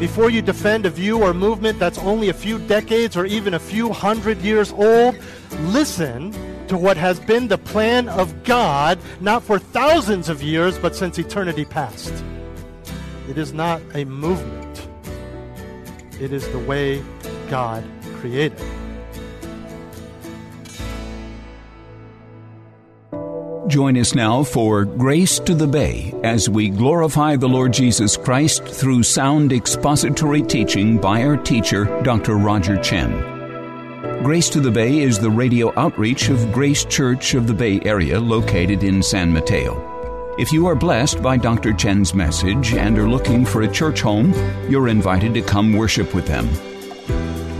Before you defend a view or movement that's only a few decades or even a few hundred years old, listen to what has been the plan of God, not for thousands of years, but since eternity past. It is not a movement, it is the way God created. Join us now for Grace to the Bay as we glorify the Lord Jesus Christ through sound expository teaching by our teacher, Dr. Roger Chen. Grace to the Bay is the radio outreach of Grace Church of the Bay Area located in San Mateo. If you are blessed by Dr. Chen's message and are looking for a church home, you're invited to come worship with them.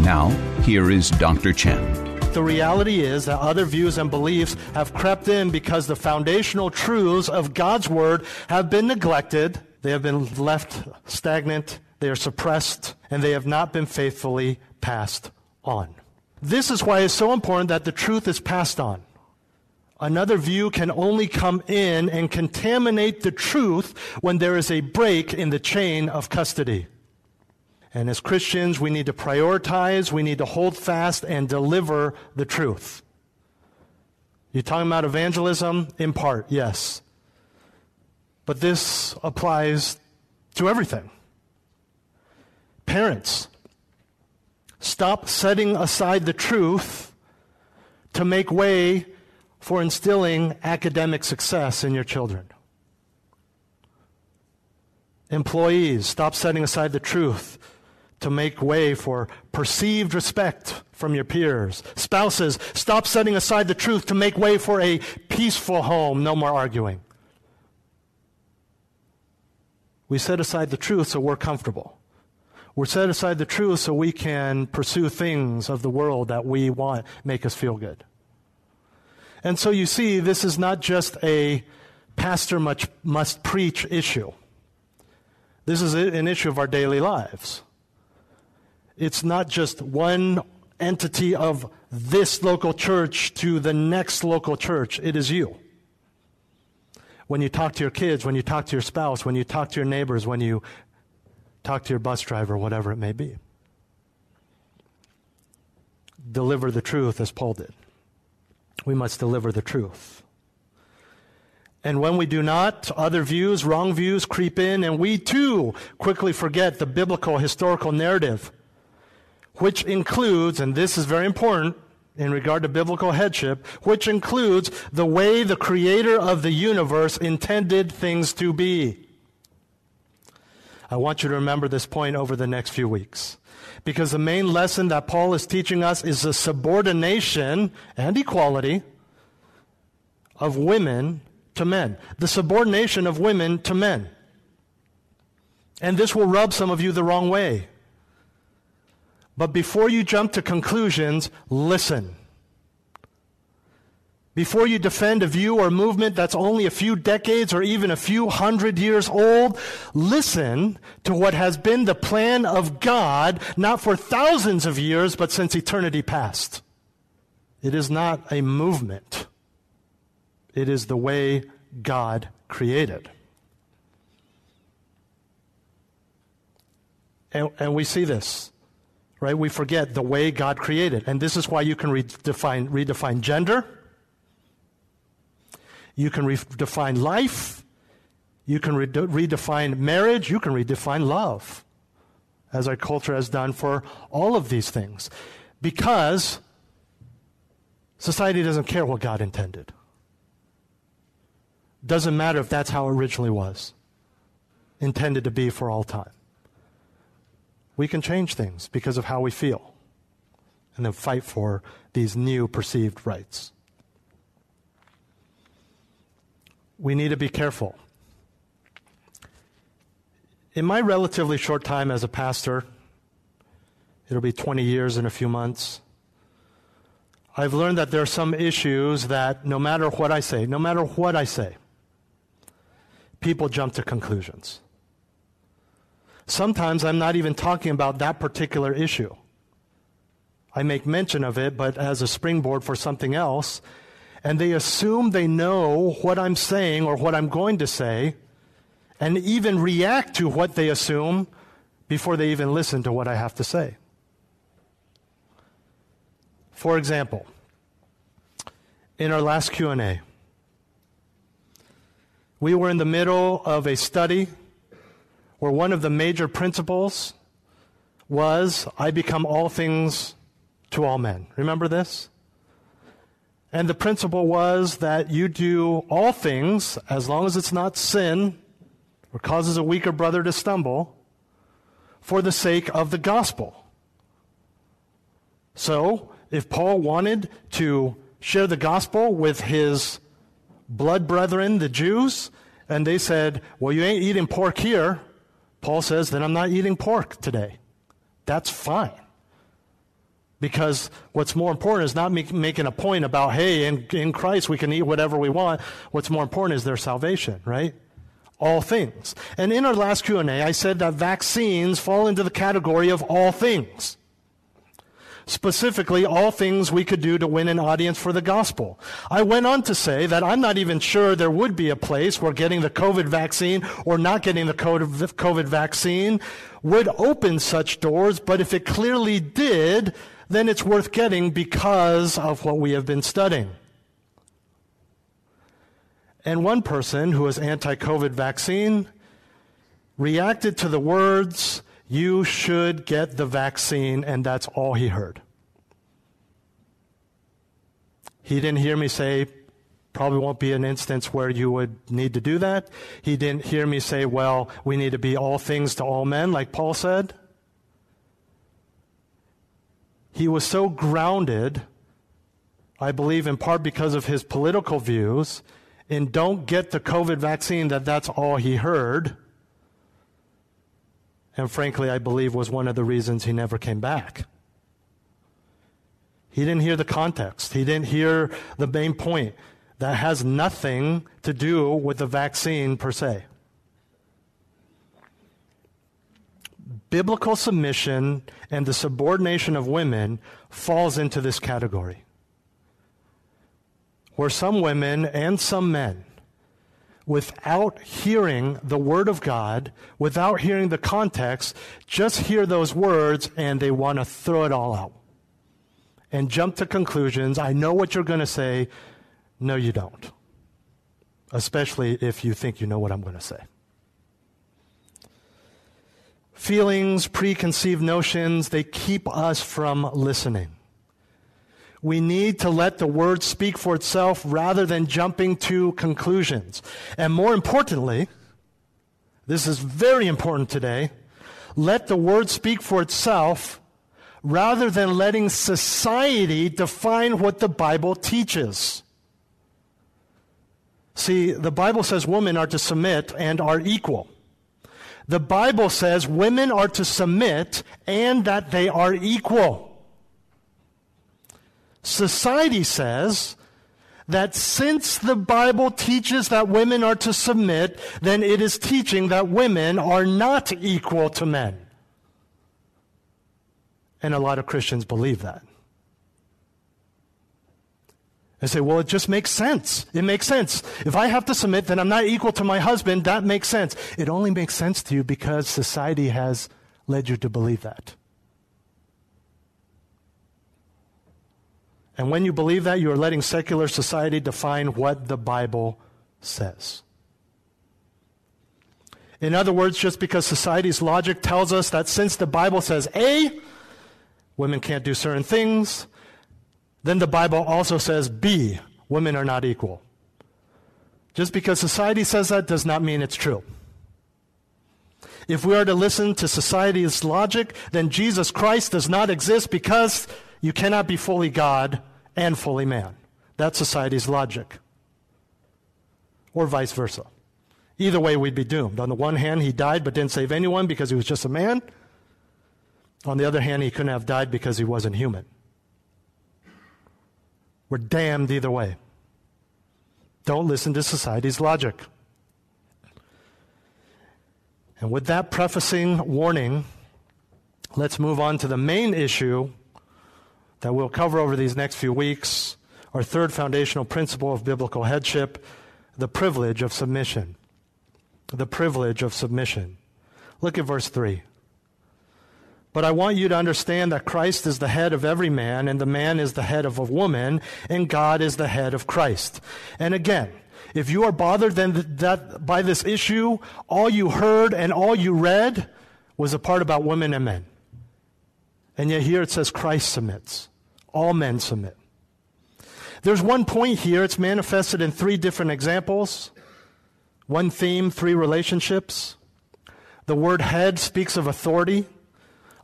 Now, here is Dr. Chen. The reality is that other views and beliefs have crept in because the foundational truths of God's Word have been neglected, they have been left stagnant, they are suppressed, and they have not been faithfully passed on. This is why it's so important that the truth is passed on. Another view can only come in and contaminate the truth when there is a break in the chain of custody. And as Christians, we need to prioritize, we need to hold fast and deliver the truth. You're talking about evangelism? In part, yes. But this applies to everything. Parents, stop setting aside the truth to make way for instilling academic success in your children. Employees, stop setting aside the truth to make way for perceived respect from your peers. Spouses, stop setting aside the truth to make way for a peaceful home, no more arguing. We set aside the truth so we're comfortable. We're set aside the truth so we can pursue things of the world that we want make us feel good. And so you see, this is not just a pastor much, must preach issue. This is an issue of our daily lives. It's not just one entity of this local church to the next local church. It is you. When you talk to your kids, when you talk to your spouse, when you talk to your neighbors, when you talk to your bus driver, whatever it may be. Deliver the truth as Paul did. We must deliver the truth. And when we do not, other views, wrong views creep in, and we too quickly forget the biblical historical narrative which includes, and this is very important in regard to biblical headship, which includes the way the creator of the universe intended things to be. I want you to remember this point over the next few weeks. Because the main lesson that Paul is teaching us is the subordination and equality of women to men. The subordination of women to men. And this will rub some of you the wrong way. But before you jump to conclusions, listen. Before you defend a view or movement that's only a few decades or even a few hundred years old, listen to what has been the plan of God, not for thousands of years, but since eternity past. It is not a movement. It is the way God created. And, and we see this right? We forget the way God created. And this is why you can redefine, redefine gender. You can redefine life. You can re- redefine marriage. You can redefine love, as our culture has done for all of these things. Because society doesn't care what God intended. Doesn't matter if that's how it originally was, intended to be for all time we can change things because of how we feel and then fight for these new perceived rights. We need to be careful. In my relatively short time as a pastor, it'll be 20 years in a few months, I've learned that there are some issues that no matter what I say, no matter what I say, people jump to conclusions. Sometimes I'm not even talking about that particular issue. I make mention of it, but as a springboard for something else, and they assume they know what I'm saying or what I'm going to say, and even react to what they assume before they even listen to what I have to say. For example, in our last Q&A, we were in the middle of a study where one of the major principles was I become all things to all men. Remember this? And the principle was that you do all things as long as it's not sin or causes a weaker brother to stumble for the sake of the gospel. So, if Paul wanted to share the gospel with his blood brethren, the Jews, and they said, Well, you ain't eating pork here, Paul says, Then I'm not eating pork today. That's fine. Because what's more important is not make, making a point about, hey, in, in Christ we can eat whatever we want. What's more important is their salvation, right? All things. And in our last Q&A, I said that vaccines fall into the category of all things specifically all things we could do to win an audience for the gospel. I went on to say that I'm not even sure there would be a place where getting the COVID vaccine or not getting the COVID vaccine would open such doors, but if it clearly did, then it's worth getting because of what we have been studying. And one person who was anti COVID vaccine reacted to the words, you should get the vaccine, and that's all he heard. He didn't hear me say, probably won't be an instance where you would need to do that. He didn't hear me say, well, we need to be all things to all men, like Paul said. He was so grounded, I believe in part because of his political views, in don't get the COVID vaccine that that's all he heard and frankly, I believe was one of the reasons he never came back. He didn't hear the context. He didn't hear the main point. That has nothing to do with the vaccine per se. Biblical submission and the subordination of women falls into this category. Where some women and some men without hearing the Word of God, without hearing the context, just hear those words and they want to throw it all out and jump to conclusions. I know what you're going to say. No, you don't. Especially if you think you know what I'm going to say. Feelings, preconceived notions, they keep us from listening. We need to let the word speak for itself rather than jumping to conclusions. And more importantly, this is very important today, let the word speak for itself rather than letting society define what the Bible teaches. See, the Bible says women are to submit and are equal. The Bible says women are to submit and that they are equal. Society says that since the Bible teaches that women are to submit, then it is teaching that women are not equal to men. And a lot of Christians believe that. They say, well, it just makes sense. It makes sense. If I have to submit, then I'm not equal to my husband. That makes sense. It only makes sense to you because society has led you to believe that. And when you believe that, you are letting secular society define what the Bible says. In other words, just because society's logic tells us that since the Bible says A, women can't do certain things, then the Bible also says B, women are not equal. Just because society says that does not mean it's true. If we are to listen to society's logic, then Jesus Christ does not exist because you cannot be fully God and fully man. That's society's logic. Or vice versa. Either way, we'd be doomed. On the one hand, he died but didn't save anyone because he was just a man. On the other hand, he couldn't have died because he wasn't human. We're damned either way. Don't listen to society's logic. And with that prefacing warning, let's move on to the main issue that we'll cover over these next few weeks our third foundational principle of biblical headship the privilege of submission. The privilege of submission. Look at verse 3. But I want you to understand that Christ is the head of every man, and the man is the head of a woman, and God is the head of Christ. And again, if you are bothered then that by this issue, all you heard and all you read was a part about women and men. And yet here it says Christ submits. All men submit. There's one point here, it's manifested in three different examples. One theme, three relationships. The word head speaks of authority.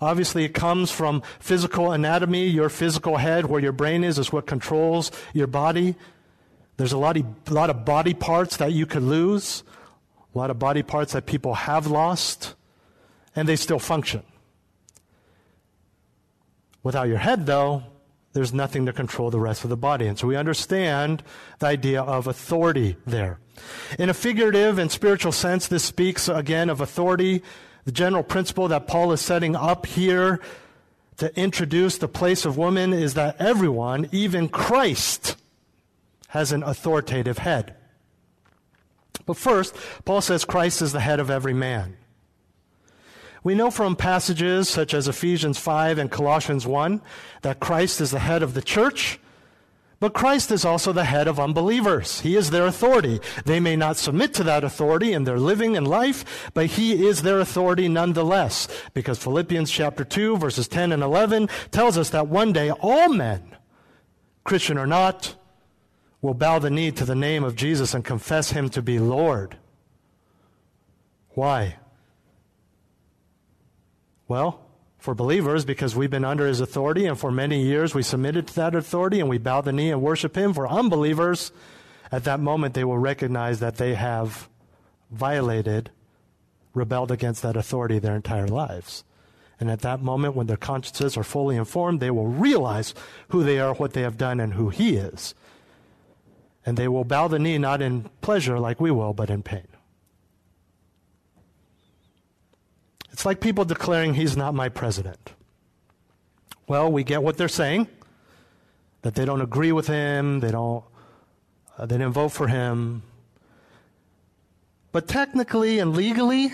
Obviously, it comes from physical anatomy. Your physical head, where your brain is, is what controls your body. There's a lot of, a lot of body parts that you could lose, a lot of body parts that people have lost, and they still function. Without your head, though, there's nothing to control the rest of the body. And so we understand the idea of authority there. In a figurative and spiritual sense, this speaks again of authority the general principle that Paul is setting up here to introduce the place of woman is that everyone, even Christ, has an authoritative head. But first, Paul says Christ is the head of every man. We know from passages such as Ephesians 5 and Colossians 1 that Christ is the head of the church but Christ is also the head of unbelievers. He is their authority. They may not submit to that authority in their living and life, but He is their authority nonetheless. Because Philippians chapter 2 verses 10 and 11 tells us that one day all men, Christian or not, will bow the knee to the name of Jesus and confess Him to be Lord. Why? Well, for believers because we've been under his authority and for many years we submitted to that authority and we bow the knee and worship him. For unbelievers, at that moment they will recognize that they have violated, rebelled against that authority their entire lives. And at that moment, when their consciences are fully informed, they will realize who they are, what they have done, and who he is. And they will bow the knee not in pleasure like we will, but in pain. It's like people declaring he's not my president. Well, we get what they're saying that they don't agree with him, they don't uh, they didn't vote for him. But technically and legally,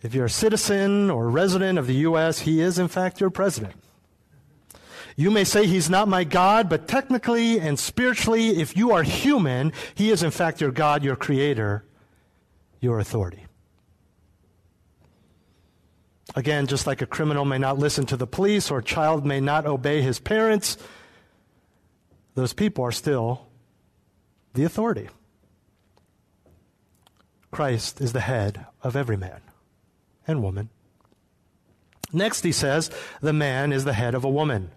if you're a citizen or a resident of the US, he is in fact your president. You may say he's not my God, but technically and spiritually, if you are human, he is in fact your God, your creator, your authority. Again, just like a criminal may not listen to the police or a child may not obey his parents, those people are still the authority. Christ is the head of every man and woman. Next, he says, the man is the head of a woman.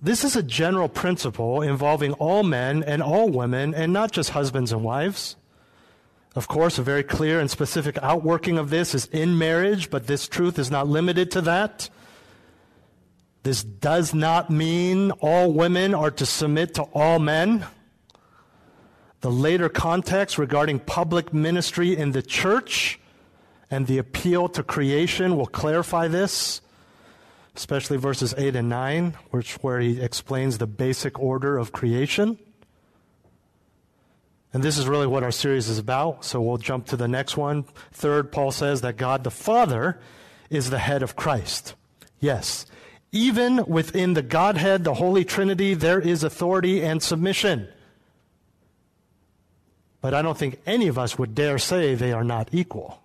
This is a general principle involving all men and all women, and not just husbands and wives. Of course, a very clear and specific outworking of this is in marriage, but this truth is not limited to that. This does not mean all women are to submit to all men. The later context regarding public ministry in the church and the appeal to creation will clarify this, especially verses 8 and 9, which, where he explains the basic order of creation. And this is really what our series is about, so we'll jump to the next one. Third, Paul says that God the Father is the head of Christ. Yes, even within the Godhead, the Holy Trinity, there is authority and submission. But I don't think any of us would dare say they are not equal.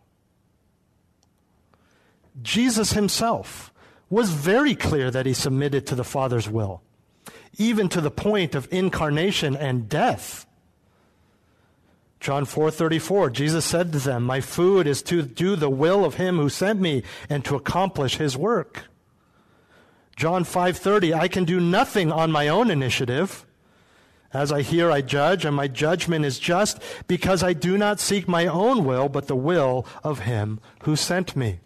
Jesus himself was very clear that he submitted to the Father's will, even to the point of incarnation and death. John 4:34 Jesus said to them, "My food is to do the will of him who sent me and to accomplish his work." John 5:30 I can do nothing on my own initiative. As I hear, I judge, and my judgment is just, because I do not seek my own will, but the will of him who sent me.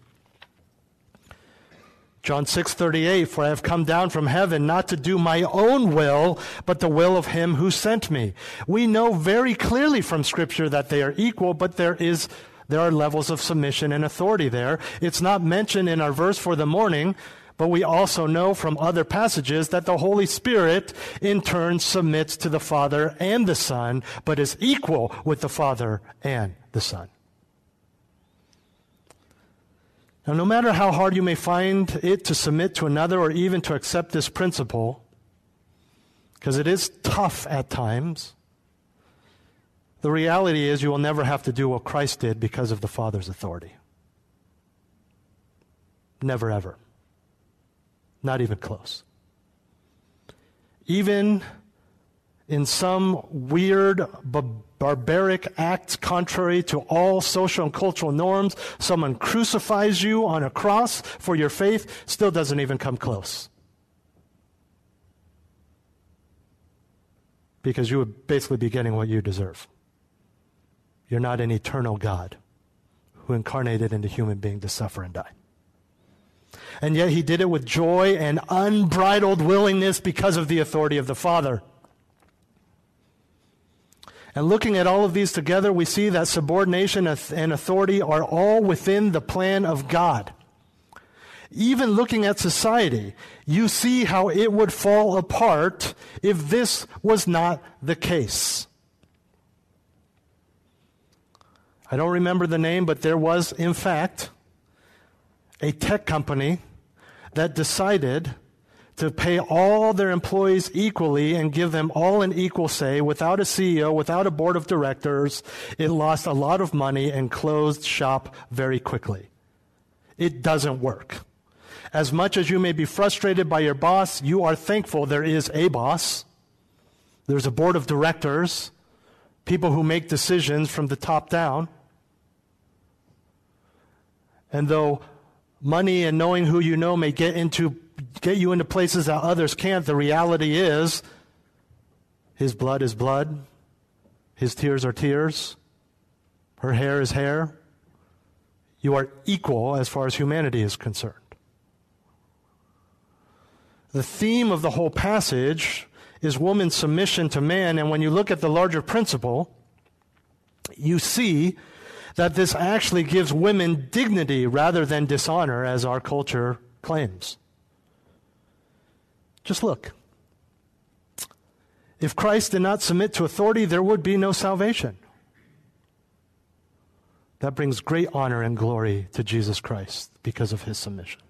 John 6:38 For I have come down from heaven not to do my own will but the will of him who sent me. We know very clearly from scripture that they are equal but there is there are levels of submission and authority there. It's not mentioned in our verse for the morning, but we also know from other passages that the Holy Spirit in turn submits to the Father and the Son, but is equal with the Father and the Son. Now, no matter how hard you may find it to submit to another or even to accept this principle, because it is tough at times, the reality is you will never have to do what Christ did because of the Father's authority. Never, ever. Not even close. Even in some weird, barbaric acts contrary to all social and cultural norms, someone crucifies you on a cross for your faith, still doesn't even come close. Because you would basically be getting what you deserve. You're not an eternal God who incarnated into human being to suffer and die and yet he did it with joy and unbridled willingness because of the authority of the Father. And looking at all of these together, we see that subordination and authority are all within the plan of God. Even looking at society, you see how it would fall apart if this was not the case. I don't remember the name, but there was, in fact, a tech company that decided to pay all their employees equally and give them all an equal say without a CEO, without a board of directors. It lost a lot of money and closed shop very quickly. It doesn't work. As much as you may be frustrated by your boss, you are thankful there is a boss. There's a board of directors, people who make decisions from the top down. And though money and knowing who you know may get into get you into places that others can't. The reality is his blood is blood. His tears are tears. Her hair is hair. You are equal as far as humanity is concerned. The theme of the whole passage is woman's submission to man, and when you look at the larger principle, you see that this actually gives women dignity rather than dishonor, as our culture claims. Just look. If Christ did not submit to authority, there would be no salvation. That brings great honor and glory to Jesus Christ because of his submission.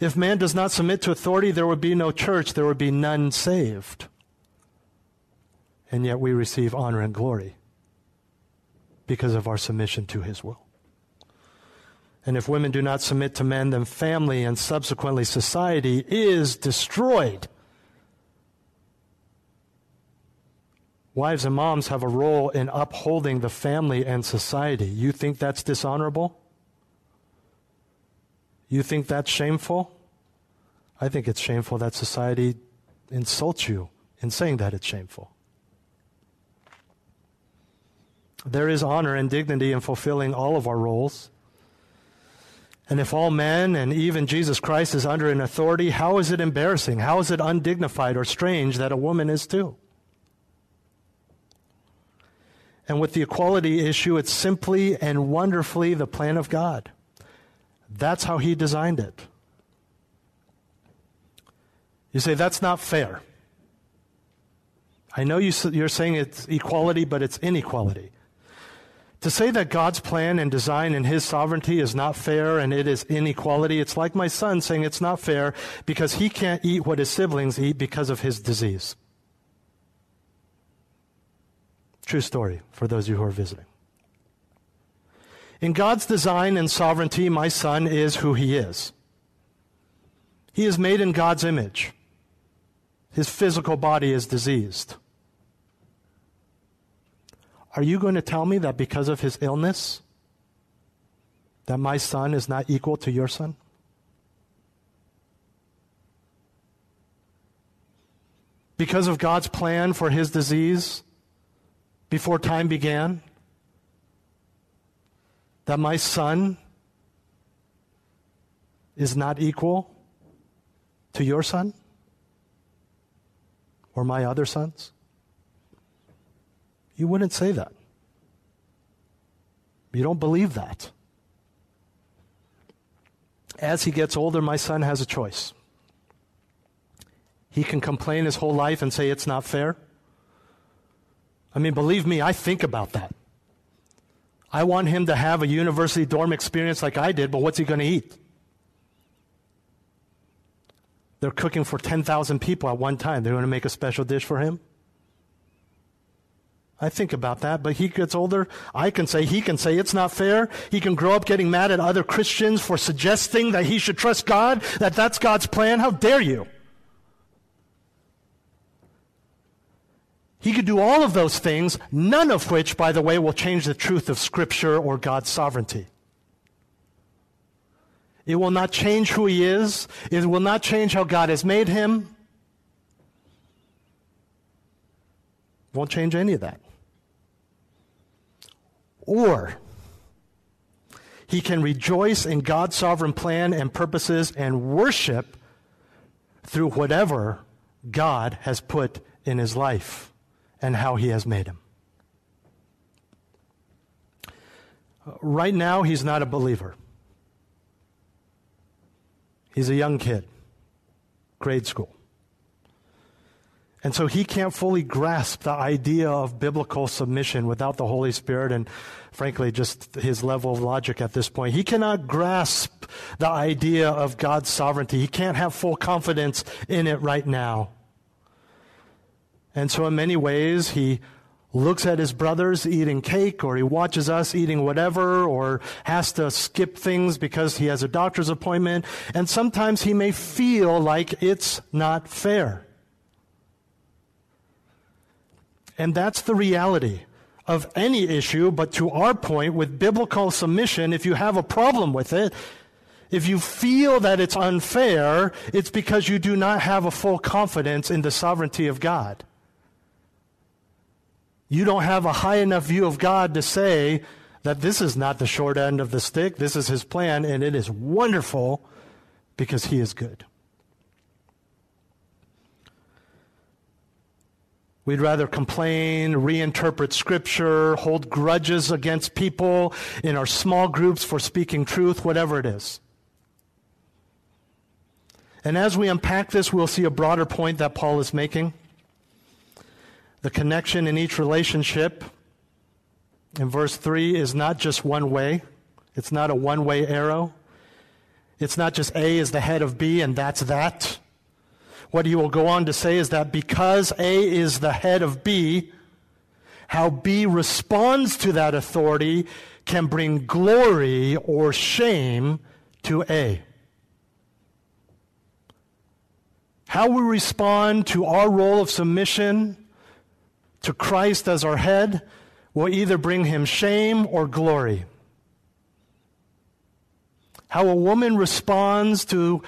If man does not submit to authority, there would be no church, there would be none saved. And yet we receive honor and glory because of our submission to his will. And if women do not submit to men, then family and subsequently society is destroyed. Wives and moms have a role in upholding the family and society. You think that's dishonorable? You think that's shameful? I think it's shameful that society insults you in saying that it's shameful. There is honor and dignity in fulfilling all of our roles. And if all men and even Jesus Christ is under an authority, how is it embarrassing? How is it undignified or strange that a woman is too? And with the equality issue, it's simply and wonderfully the plan of God. That's how He designed it. You say, that's not fair. I know you, are saying it's equality, but it's inequality. To say that God's plan and design and His sovereignty is not fair and it is inequality, it's like my son saying it's not fair because he can't eat what his siblings eat because of his disease. True story for those of you who are visiting. In God's design and sovereignty, my son is who he is. He is made in God's image. His physical body is diseased. Are you going to tell me that because of his illness, that my son is not equal to your son? because of God's plan for his disease before time began? That my son is not equal to your son or my other sons? You wouldn't say that. You don't believe that. As he gets older, my son has a choice. He can complain his whole life and say it's not fair. I mean, believe me, I think about that. I want him to have a university dorm experience like I did, but what's he going to eat? They're cooking for 10,000 people at one time. They're going to make a special dish for him? I think about that, but he gets older. I can say, he can say it's not fair. He can grow up getting mad at other Christians for suggesting that he should trust God, that that's God's plan. How dare you? He could do all of those things, none of which, by the way, will change the truth of Scripture or God's sovereignty. It will not change who he is. It will not change how God has made him. Won't change any of that. Or he can rejoice in God's sovereign plan and purposes and worship through whatever God has put in his life and how he has made him. Right now, he's not a believer. He's a young kid, grade school. And so he can't fully grasp the idea of biblical submission without the Holy Spirit and, frankly, just his level of logic at this point. He cannot grasp the idea of God's sovereignty. He can't have full confidence in it right now. And so, in many ways, he looks at his brothers eating cake or he watches us eating whatever or has to skip things because he has a doctor's appointment. And sometimes he may feel like it's not fair. And that's the reality of any issue, but to our point with biblical submission, if you have a problem with it, if you feel that it's unfair, it's because you do not have a full confidence in the sovereignty of God you don't have a high enough view of God to say that this is not the short end of the stick, this is His plan, and it is wonderful because He is good. We'd rather complain, reinterpret scripture, hold grudges against people in our small groups for speaking truth, whatever it is. And as we unpack this, we'll see a broader point that Paul is making. The connection in each relationship in verse 3 is not just one way, it's not a one way arrow. It's not just A is the head of B and that's that. What he will go on to say is that because A is the head of B, how B responds to that authority can bring glory or shame to A. How we respond to our role of submission to Christ as our head will either bring him shame or glory. How a woman responds to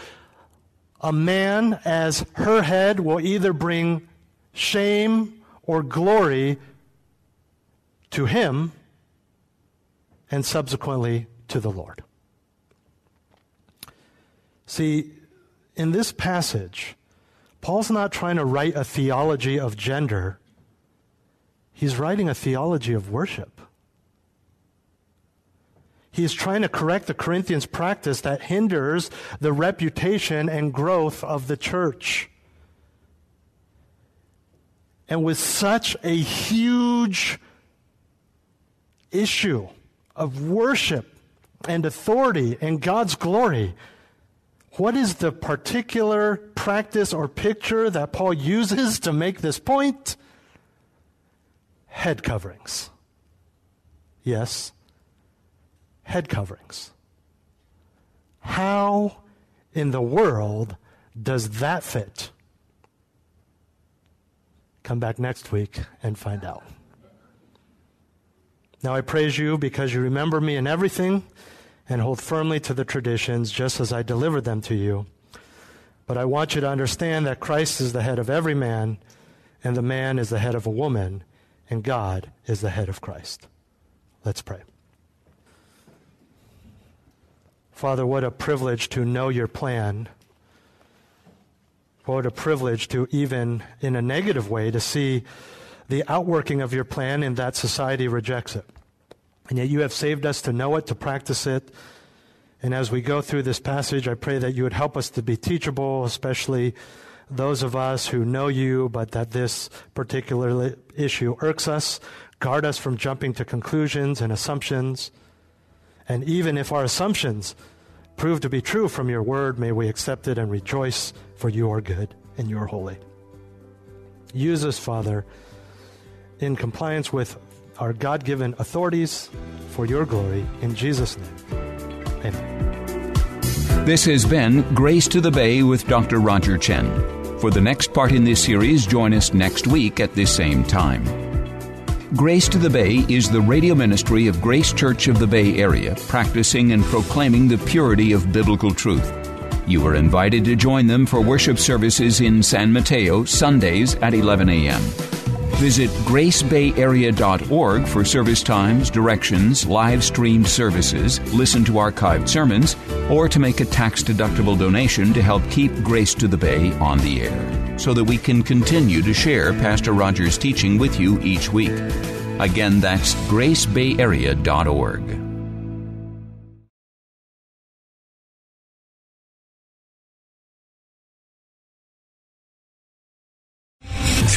a man as her head will either bring shame or glory to him and subsequently to the Lord. See, in this passage, Paul's not trying to write a theology of gender He's writing a theology of worship. He's trying to correct the Corinthians' practice that hinders the reputation and growth of the church. And with such a huge issue of worship and authority and God's glory, what is the particular practice or picture that Paul uses to make this point? head coverings. Yes, head coverings. How in the world does that fit? Come back next week and find out. Now I praise you because you remember me in everything and hold firmly to the traditions just as I delivered them to you. But I want you to understand that Christ is the head of every man and the man is the head of a woman, and God is the head of Christ. Let's pray. Father, what a privilege to know your plan. What a privilege to, even in a negative way, to see the outworking of your plan and that society rejects it. And yet you have saved us to know it, to practice it. And as we go through this passage, I pray that you would help us to be teachable, especially those of us who know you, but that this particular issue irks us. Guard us from jumping to conclusions and assumptions. And even if our assumptions prove to be true from your word, may we accept it and rejoice for you are good and you are holy. Use us, Father, in compliance with our God given authorities for your glory. In Jesus' name, amen. This has been Grace to the Bay with Dr. Roger Chen. For the next part in this series, join us next week at this same time. Grace to the Bay is the radio ministry of Grace Church of the Bay Area, practicing and proclaiming the purity of biblical truth. You are invited to join them for worship services in San Mateo, Sundays at 11 a.m. Visit gracebayarea.org for service times, directions, live streamed services, listen to archived sermons, or to make a tax deductible donation to help keep Grace to the Bay on the air, so that we can continue to share Pastor Rogers' teaching with you each week. Again, that's gracebayarea.org.